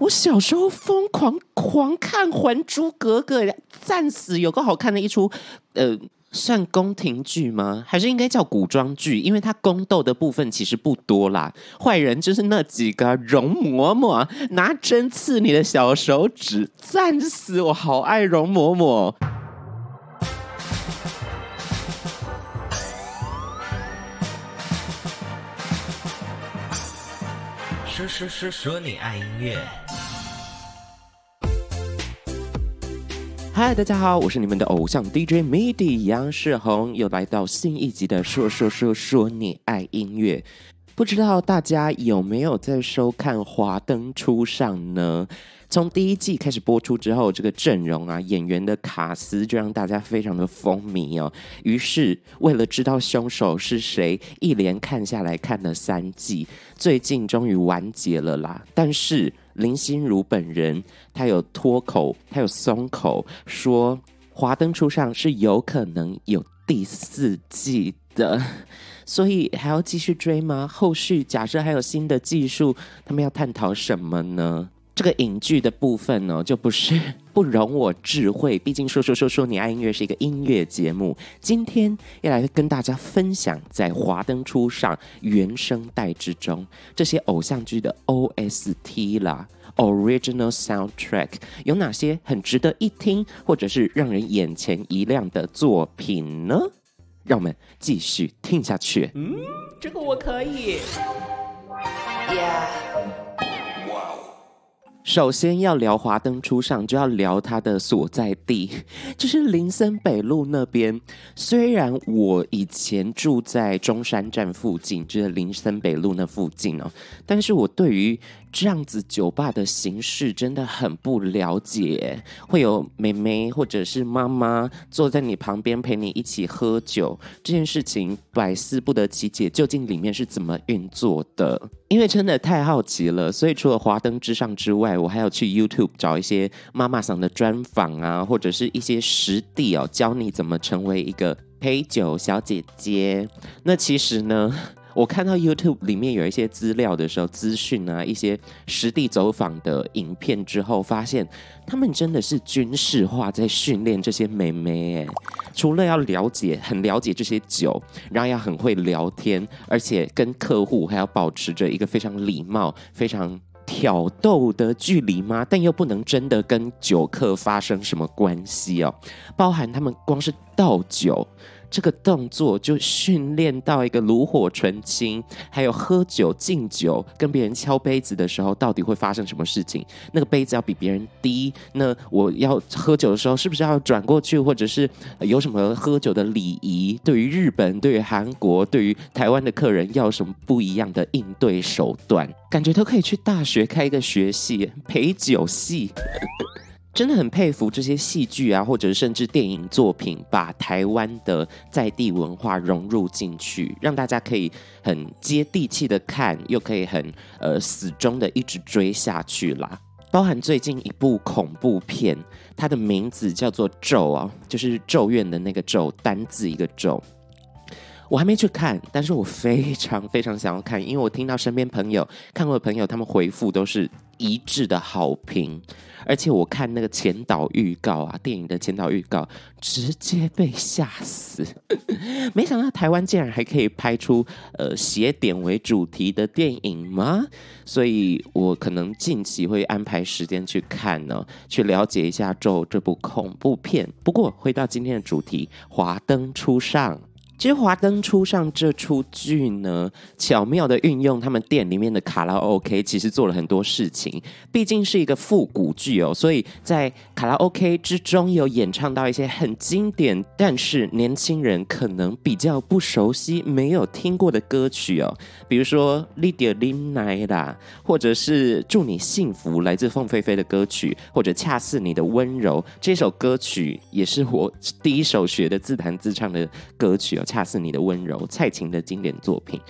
我小时候疯狂狂看《还珠格格》，战死，有个好看的一出，呃。算宫廷剧吗？还是应该叫古装剧？因为它宫斗的部分其实不多啦，坏人就是那几个容嬷嬷拿针刺你的小手指，战死！我好爱容嬷嬷。说说说说你爱音乐。嗨，大家好，我是你们的偶像 DJ MIDI 杨世宏，又来到新一集的说说说说你爱音乐。不知道大家有没有在收看《华灯初上》呢？从第一季开始播出之后，这个阵容啊，演员的卡司就让大家非常的风靡哦。于是，为了知道凶手是谁，一连看下来看了三季，最近终于完结了啦。但是，林心如本人，她有脱口，她有松口，说《华灯初上》是有可能有第四季的，所以还要继续追吗？后续假设还有新的技术，他们要探讨什么呢？这个影剧的部分呢，就不是 不容我智慧。毕竟说说说说你爱音乐是一个音乐节目，今天要来跟大家分享在《华灯初上》原声带之中这些偶像剧的 OST 啦，Original Soundtrack 有哪些很值得一听，或者是让人眼前一亮的作品呢？让我们继续听下去。嗯，这个我可以。Yeah. 首先要聊《华灯初上》，就要聊它的所在地，就是林森北路那边。虽然我以前住在中山站附近，就是林森北路那附近哦，但是我对于这样子酒吧的形式真的很不了解，会有妹妹或者是妈妈坐在你旁边陪你一起喝酒，这件事情百思不得其解，究竟里面是怎么运作的？因为真的太好奇了，所以除了华灯之上之外，我还要去 YouTube 找一些妈妈桑的专访啊，或者是一些实地哦，教你怎么成为一个陪酒小姐姐。那其实呢，我看到 YouTube 里面有一些资料的时候，资讯啊，一些实地走访的影片之后，发现他们真的是军事化在训练这些美眉。诶，除了要了解、很了解这些酒，然后要很会聊天，而且跟客户还要保持着一个非常礼貌、非常挑逗的距离吗？但又不能真的跟酒客发生什么关系哦。包含他们光是倒酒。这个动作就训练到一个炉火纯青，还有喝酒敬酒，跟别人敲杯子的时候，到底会发生什么事情？那个杯子要比别人低，那我要喝酒的时候，是不是要转过去，或者是有什么喝酒的礼仪？对于日本、对于韩国、对于台湾的客人，要什么不一样的应对手段？感觉都可以去大学开一个学系，陪酒系。真的很佩服这些戏剧啊，或者甚至电影作品，把台湾的在地文化融入进去，让大家可以很接地气的看，又可以很呃死忠的一直追下去啦。包含最近一部恐怖片，它的名字叫做《咒》啊，就是咒怨的那个咒，单字一个咒。我还没去看，但是我非常非常想要看，因为我听到身边朋友看过的朋友，他们回复都是一致的好评。而且我看那个前导预告啊，电影的前导预告，直接被吓死。没想到台湾竟然还可以拍出呃邪典为主题的电影吗？所以我可能近期会安排时间去看呢，去了解一下《咒》这部恐怖片。不过回到今天的主题，《华灯初上》。其实《华灯初上》这出剧呢，巧妙的运用他们店里面的卡拉 OK，其实做了很多事情。毕竟是一个复古剧哦，所以在卡拉 OK 之中有演唱到一些很经典，但是年轻人可能比较不熟悉、没有听过的歌曲哦。比如说《你着忍耐》啦，或者是《祝你幸福》来自凤飞飞的歌曲，或者《恰似你的温柔》这首歌曲也是我第一首学的自弹自唱的歌曲哦。恰似你的温柔，蔡琴的经典作品。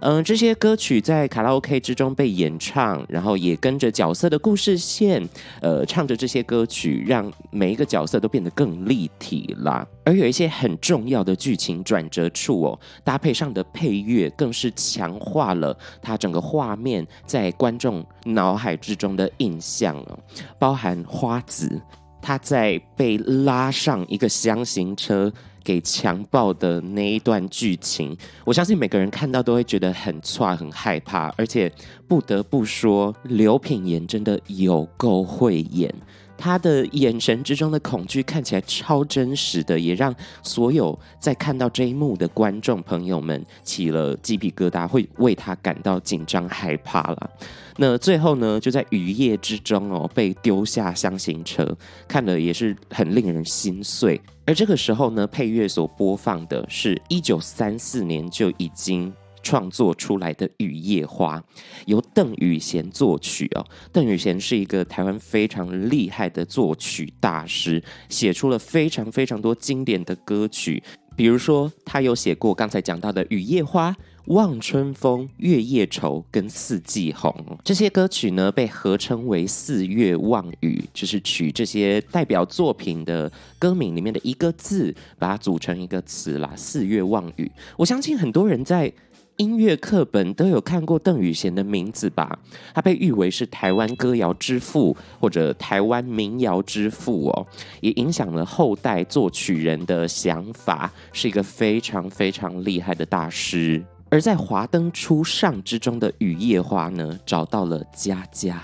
嗯、这些歌曲在卡拉 OK 之中被演唱，然后也跟着角色的故事线，呃，唱着这些歌曲，让每一个角色都变得更立体啦。而有一些很重要的剧情转折处哦，搭配上的配乐更是强化了它整个画面在观众脑海之中的印象哦，包含花子他在被拉上一个箱型车。给强暴的那一段剧情，我相信每个人看到都会觉得很挫、很害怕，而且不得不说，刘品言真的有够会演。他的眼神之中的恐惧看起来超真实的，也让所有在看到这一幕的观众朋友们起了鸡皮疙瘩，会为他感到紧张害怕了。那最后呢，就在雨夜之中哦，被丢下箱型车，看了也是很令人心碎。而这个时候呢，配乐所播放的是一九三四年就已经。创作出来的《雨夜花》由邓宇贤作曲哦，邓宇贤是一个台湾非常厉害的作曲大师，写出了非常非常多经典的歌曲，比如说他有写过刚才讲到的《雨夜花》、《望春风》、《月夜愁》跟《四季红》这些歌曲呢，被合称为“四月望雨”，就是取这些代表作品的歌名里面的一个字，把它组成一个词啦，“四月望雨”。我相信很多人在音乐课本都有看过邓宇贤的名字吧？他被誉为是台湾歌谣之父，或者台湾民谣之父哦，也影响了后代作曲人的想法，是一个非常非常厉害的大师。而在华灯初上之中的雨夜花呢，找到了佳佳。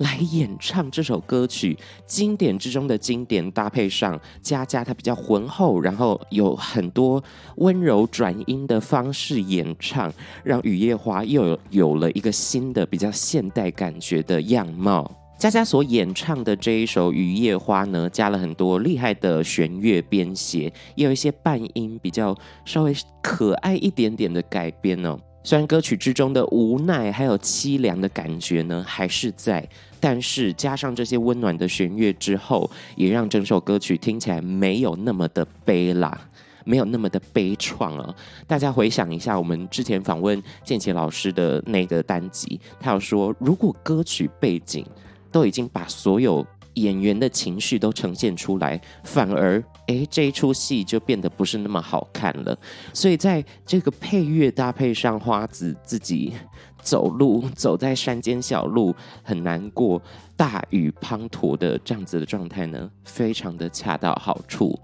来演唱这首歌曲，经典之中的经典，搭配上佳佳她比较浑厚，然后有很多温柔转音的方式演唱，让雨夜花又有有了一个新的比较现代感觉的样貌。佳佳所演唱的这一首雨夜花呢，加了很多厉害的弦乐编写，也有一些半音比较稍微可爱一点点的改编哦。虽然歌曲之中的无奈还有凄凉的感觉呢，还是在，但是加上这些温暖的弦乐之后，也让整首歌曲听起来没有那么的悲啦，没有那么的悲怆了。大家回想一下，我们之前访问建奇老师的那个单集，他有说，如果歌曲背景都已经把所有演员的情绪都呈现出来，反而诶，这一出戏就变得不是那么好看了。所以在这个配乐搭配上，花子自己走路走在山间小路，很难过，大雨滂沱的这样子的状态呢，非常的恰到好处。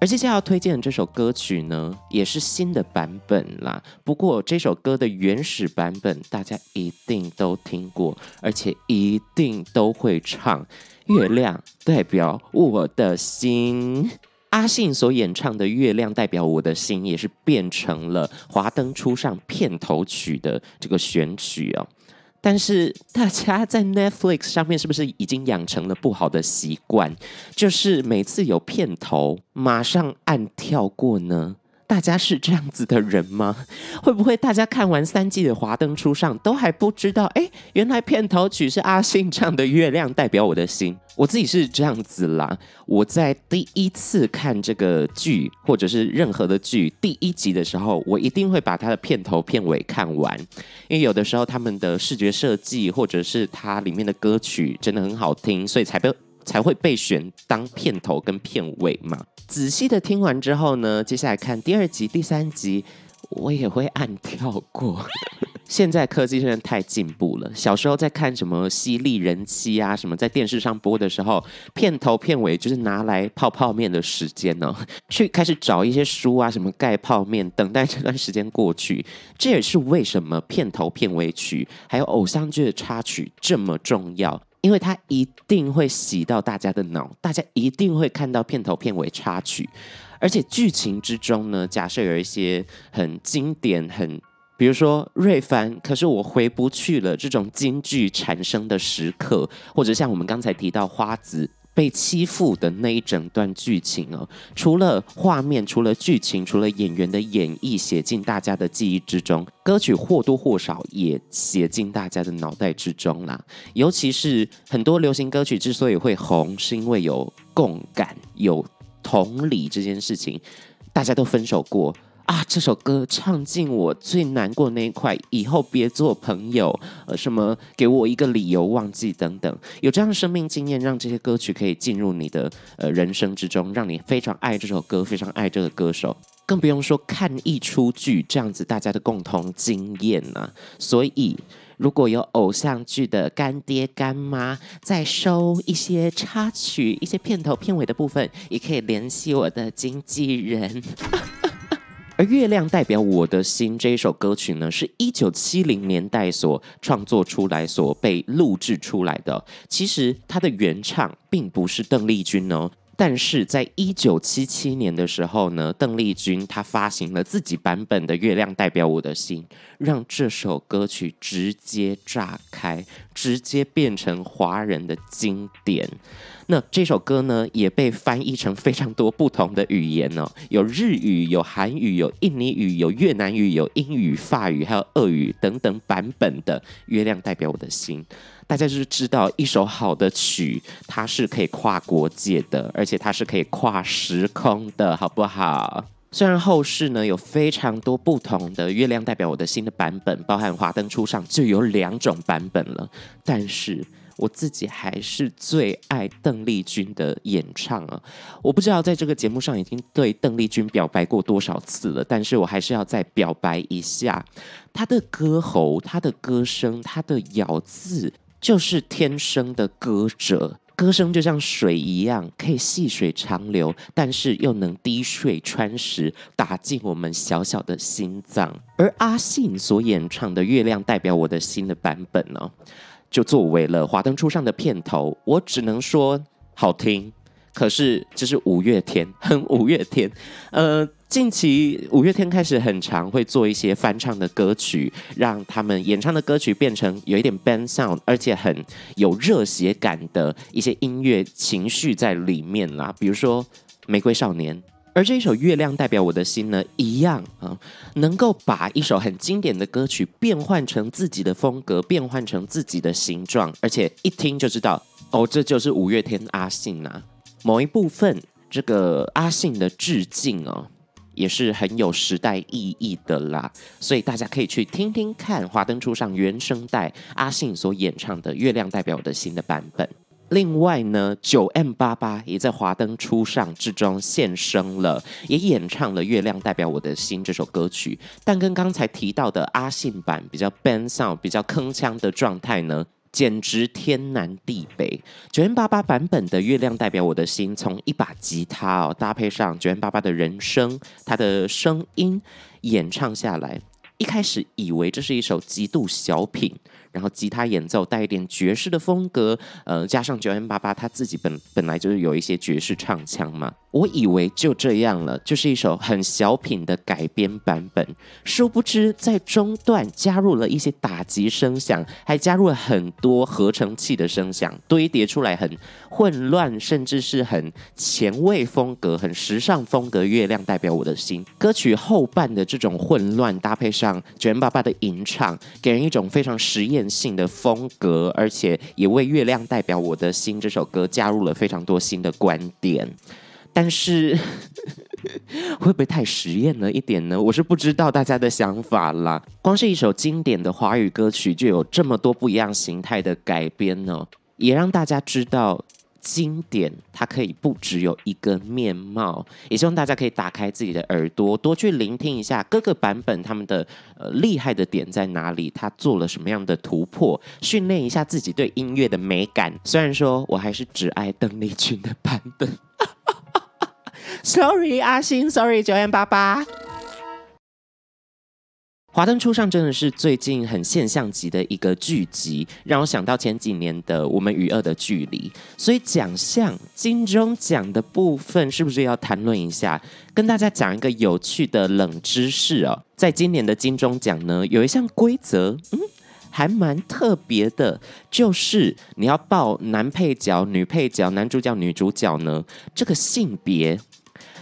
而接下来要推荐的这首歌曲呢，也是新的版本啦。不过这首歌的原始版本大家一定都听过，而且一定都会唱。月亮代表我的心，阿信所演唱的《月亮代表我的心》也是变成了华灯初上片头曲的这个选曲哦。但是大家在 Netflix 上面是不是已经养成了不好的习惯？就是每次有片头，马上按跳过呢？大家是这样子的人吗？会不会大家看完三季的《华灯初上》都还不知道？哎，原来片头曲是阿信唱的《月亮代表我的心》。我自己是这样子啦。我在第一次看这个剧，或者是任何的剧第一集的时候，我一定会把它的片头片尾看完，因为有的时候他们的视觉设计，或者是它里面的歌曲真的很好听，所以才被才会被选当片头跟片尾嘛。仔细的听完之后呢，接下来看第二集、第三集，我也会按跳过。现在科技真的太进步了。小时候在看什么《犀利人妻》啊，什么在电视上播的时候，片头片尾就是拿来泡泡面的时间呢、哦，去开始找一些书啊，什么盖泡面，等待这段时间过去。这也是为什么片头片尾曲还有偶像剧的插曲这么重要。因为它一定会洗到大家的脑，大家一定会看到片头片尾插曲，而且剧情之中呢，假设有一些很经典、很，比如说瑞凡，可是我回不去了这种京剧产生的时刻，或者像我们刚才提到花子。被欺负的那一整段剧情哦，除了画面，除了剧情，除了演员的演绎写进大家的记忆之中，歌曲或多或少也写进大家的脑袋之中啦。尤其是很多流行歌曲之所以会红，是因为有共感、有同理这件事情。大家都分手过啊，这首歌唱进我最难过那一块，以后别做朋友，呃，什么给我一个理由忘记等等，有这样的生命经验，让这些歌曲可以进入你的呃人生之中，让你非常爱这首歌，非常爱这个歌手，更不用说看一出剧这样子大家的共同经验呢、啊。所以，如果有偶像剧的干爹干妈在收一些插曲、一些片头片尾的部分，也可以联系我的经纪人。而《月亮代表我的心》这一首歌曲呢，是一九七零年代所创作出来、所被录制出来的。其实它的原唱并不是邓丽君哦。但是在一九七七年的时候呢，邓丽君她发行了自己版本的《月亮代表我的心》，让这首歌曲直接炸开，直接变成华人的经典。那这首歌呢，也被翻译成非常多不同的语言哦，有日语、有韩语、有印尼语、有越南语、有英语、法语，还有俄语等等版本的《月亮代表我的心》。大家就是知道，一首好的曲，它是可以跨国界的，而且它是可以跨时空的，好不好？虽然后世呢有非常多不同的《月亮代表我的心》的版本，包含华灯初上就有两种版本了，但是我自己还是最爱邓丽君的演唱啊！我不知道在这个节目上已经对邓丽君表白过多少次了，但是我还是要再表白一下，她的歌喉、她的歌声、她的咬字。就是天生的歌者，歌声就像水一样，可以细水长流，但是又能滴水穿石，打进我们小小的心脏。而阿信所演唱的《月亮代表我的心》的版本呢，就作为了华灯初上的片头，我只能说好听。可是这是五月天，很五月天，呃。近期五月天开始很常会做一些翻唱的歌曲，让他们演唱的歌曲变成有一点 band sound，而且很有热血感的一些音乐情绪在里面啦。比如说《玫瑰少年》，而这一首《月亮代表我的心》呢，一样啊，能够把一首很经典的歌曲变换成自己的风格，变换成自己的形状，而且一听就知道哦，这就是五月天阿信呐。某一部分这个阿信的致敬哦。也是很有时代意义的啦，所以大家可以去听听看《华灯初上》原声带阿信所演唱的《月亮代表我的心》的版本。另外呢，九 M 八八也在《华灯初上》之中现身了，也演唱了《月亮代表我的心》这首歌曲，但跟刚才提到的阿信版比较 band sound、比较铿锵的状态呢，简直天南地北。九 M 八八版本的《月亮代表我的心》，从一把吉他哦搭配上九 M 八八的人声，他的声音演唱下来，一开始以为这是一首极度小品。然后吉他演奏带一点爵士的风格，呃，加上九 N 八八他自己本本来就是有一些爵士唱腔嘛，我以为就这样了，就是一首很小品的改编版本。殊不知在中段加入了一些打击声响，还加入了很多合成器的声响，堆叠出来很混乱，甚至是很前卫风格、很时尚风格。月亮代表我的心，歌曲后半的这种混乱搭配上九 M 八八的吟唱，给人一种非常实验。性的风格，而且也为《月亮代表我的心》这首歌加入了非常多新的观点。但是 会不会太实验了一点呢？我是不知道大家的想法啦。光是一首经典的华语歌曲，就有这么多不一样形态的改编呢，也让大家知道。经典，它可以不只有一个面貌，也希望大家可以打开自己的耳朵，多去聆听一下各个版本他们的呃厉害的点在哪里，他做了什么样的突破，训练一下自己对音乐的美感。虽然说我还是只爱邓丽君的版本，Sorry 阿信，Sorry 九 M 八八。华灯初上真的是最近很现象级的一个剧集，让我想到前几年的《我们与恶的距离》。所以奖项金钟奖的部分是不是要谈论一下？跟大家讲一个有趣的冷知识哦，在今年的金钟奖呢，有一项规则，嗯，还蛮特别的，就是你要报男配角、女配角、男主角、女主角呢，这个性别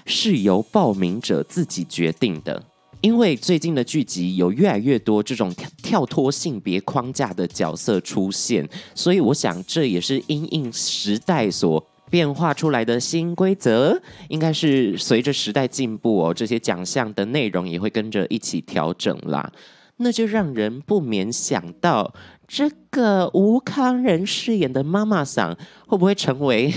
是由报名者自己决定的。因为最近的剧集有越来越多这种跳跳脱性别框架的角色出现，所以我想这也是因应时代所变化出来的新规则，应该是随着时代进步哦，这些奖项的内容也会跟着一起调整啦。那就让人不免想到，这个吴康仁饰演的妈妈桑会不会成为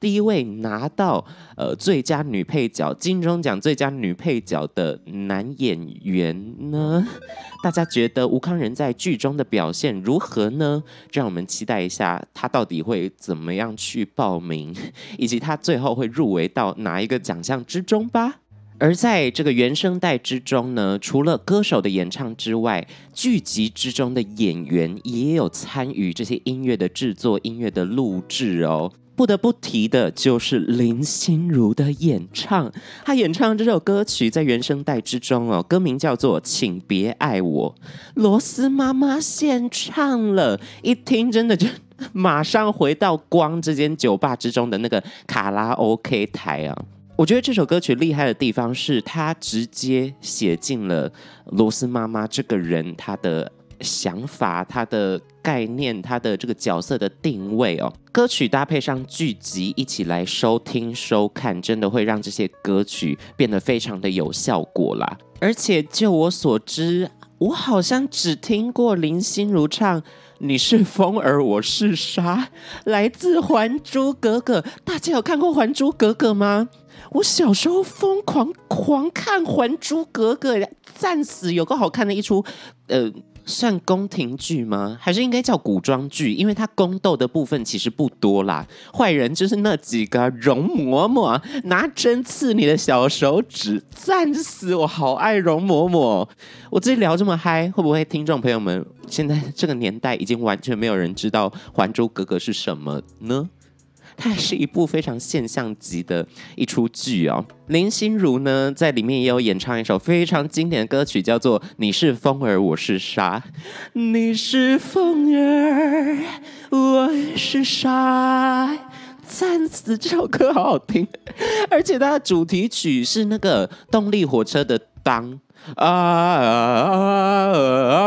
第一位拿到呃最佳女配角金钟奖最佳女配角的男演员呢？大家觉得吴康仁在剧中的表现如何呢？让我们期待一下他到底会怎么样去报名，以及他最后会入围到哪一个奖项之中吧。而在这个原声带之中呢，除了歌手的演唱之外，剧集之中的演员也有参与这些音乐的制作、音乐的录制哦。不得不提的就是林心如的演唱，她演唱这首歌曲在原声带之中哦，歌名叫做《请别爱我》，罗斯妈妈献唱了，一听真的就马上回到光这间酒吧之中的那个卡拉 OK 台啊。我觉得这首歌曲厉害的地方是，它直接写进了罗斯妈妈这个人她的想法、她的概念、她的这个角色的定位哦。歌曲搭配上剧集一起来收听收看，真的会让这些歌曲变得非常的有效果啦。而且就我所知，我好像只听过林心如唱《你是风儿我是沙》，来自《还珠格格》。大家有看过《还珠格格》吗？我小时候疯狂狂看《还珠格格》，战死，有个好看的一出，呃，算宫廷剧吗？还是应该叫古装剧？因为它宫斗的部分其实不多啦，坏人就是那几个容嬷嬷拿针刺你的小手指，战死我，好爱容嬷嬷。我自己聊这么嗨，会不会听众朋友们现在这个年代已经完全没有人知道《还珠格格》是什么呢？它还是一部非常现象级的一出剧哦。林心如呢，在里面也有演唱一首非常经典的歌曲，叫做《你是风儿，我是沙》。你是风儿，我是沙，赞死！这首歌好好听，而且它的主题曲是那个动力火车的《当》啊啊啊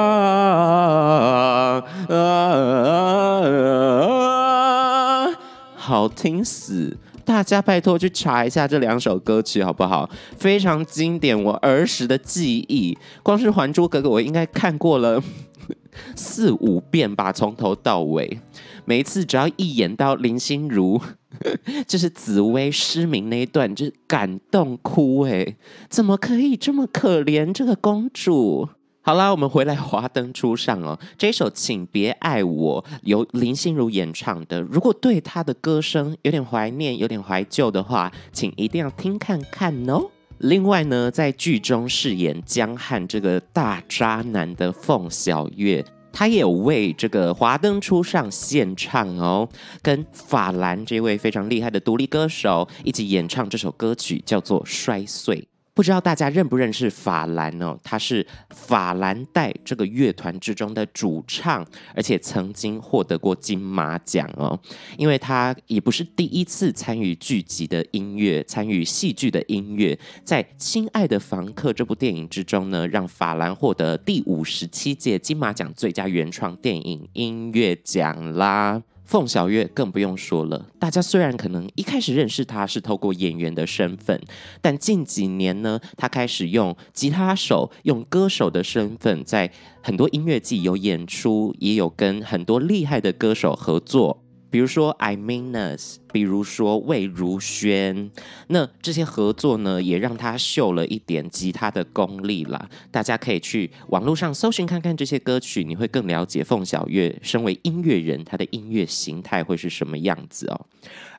啊啊啊！好听死！大家拜托去查一下这两首歌曲好不好？非常经典，我儿时的记忆。光是《还珠格格》，我应该看过了 四五遍吧，从头到尾。每一次只要一演到林心如，就是紫薇失明那一段，就是感动哭哎！怎么可以这么可怜这个公主？好啦，我们回来华灯初上哦。这首《请别爱我》由林心如演唱的。如果对她的歌声有点怀念、有点怀旧的话，请一定要听看看哦。另外呢，在剧中饰演江汉这个大渣男的凤小岳，他也有为这个华灯初上献唱哦，跟法兰这位非常厉害的独立歌手一起演唱这首歌曲，叫做《摔碎》。不知道大家认不认识法兰哦？他是法兰黛这个乐团之中的主唱，而且曾经获得过金马奖哦。因为他也不是第一次参与剧集的音乐，参与戏剧的音乐，在《亲爱的房客》这部电影之中呢，让法兰获得第五十七届金马奖最佳原创电影音乐奖啦。凤小岳更不用说了，大家虽然可能一开始认识他是透过演员的身份，但近几年呢，他开始用吉他手、用歌手的身份，在很多音乐季有演出，也有跟很多厉害的歌手合作。比如说 I Mean Us，比如说魏如萱，那这些合作呢，也让他秀了一点吉他的功力啦。大家可以去网络上搜寻看看这些歌曲，你会更了解凤小岳身为音乐人，他的音乐形态会是什么样子哦。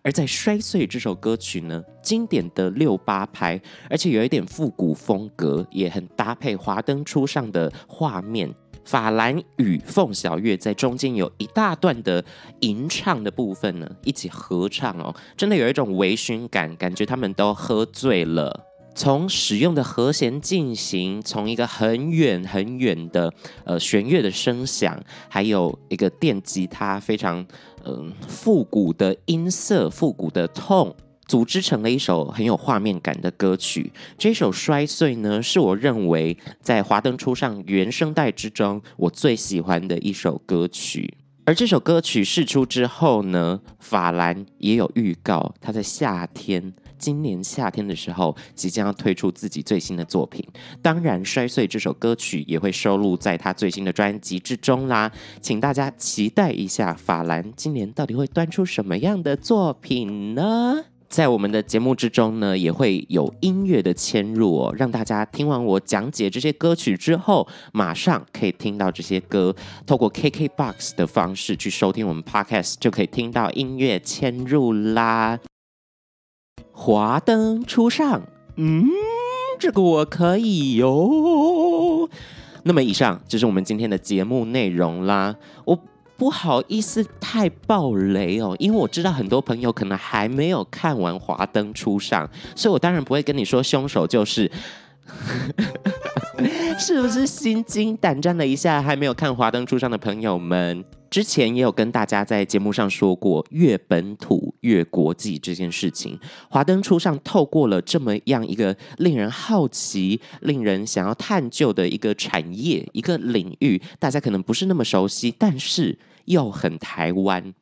而在《摔碎》这首歌曲呢，经典的六八拍，而且有一点复古风格，也很搭配华灯初上的画面。法兰与凤小岳在中间有一大段的吟唱的部分呢，一起合唱哦，真的有一种微醺感，感觉他们都喝醉了。从使用的和弦进行，从一个很远很远的呃弦乐的声响，还有一个电吉他非常嗯、呃、复古的音色，复古的痛。组织成了一首很有画面感的歌曲。这首《摔碎》呢，是我认为在《华灯初上》原声带之中我最喜欢的一首歌曲。而这首歌曲释出之后呢，法兰也有预告，他在夏天，今年夏天的时候，即将要推出自己最新的作品。当然，《摔碎》这首歌曲也会收录在他最新的专辑之中啦。请大家期待一下，法兰今年到底会端出什么样的作品呢？在我们的节目之中呢，也会有音乐的嵌入哦，让大家听完我讲解这些歌曲之后，马上可以听到这些歌，透过 KKBOX 的方式去收听我们 Podcast，就可以听到音乐嵌入啦。华灯初上，嗯，这个我可以哟。那么以上就是我们今天的节目内容啦，我。不好意思，太暴雷哦，因为我知道很多朋友可能还没有看完《华灯初上》，所以我当然不会跟你说凶手就是，是不是心惊胆战了一下？还没有看《华灯初上》的朋友们。之前也有跟大家在节目上说过，越本土越国际这件事情。华灯初上透过了这么样一个令人好奇、令人想要探究的一个产业、一个领域，大家可能不是那么熟悉，但是又很台湾。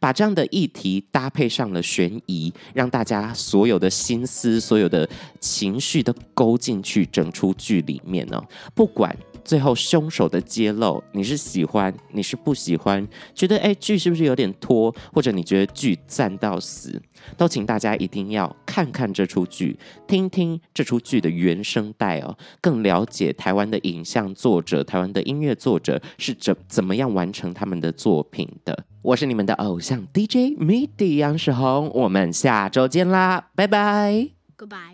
把这样的议题搭配上了悬疑，让大家所有的心思、所有的情绪都勾进去整出剧里面呢、不管。最后凶手的揭露，你是喜欢，你是不喜欢？觉得哎，剧是不是有点拖？或者你觉得剧赞到死？都请大家一定要看看这出剧，听听这出剧的原声带哦，更了解台湾的影像作者、台湾的音乐作者是怎怎么样完成他们的作品的。我是你们的偶像 DJ MIDI 杨世宏，我们下周见啦，拜拜，Goodbye。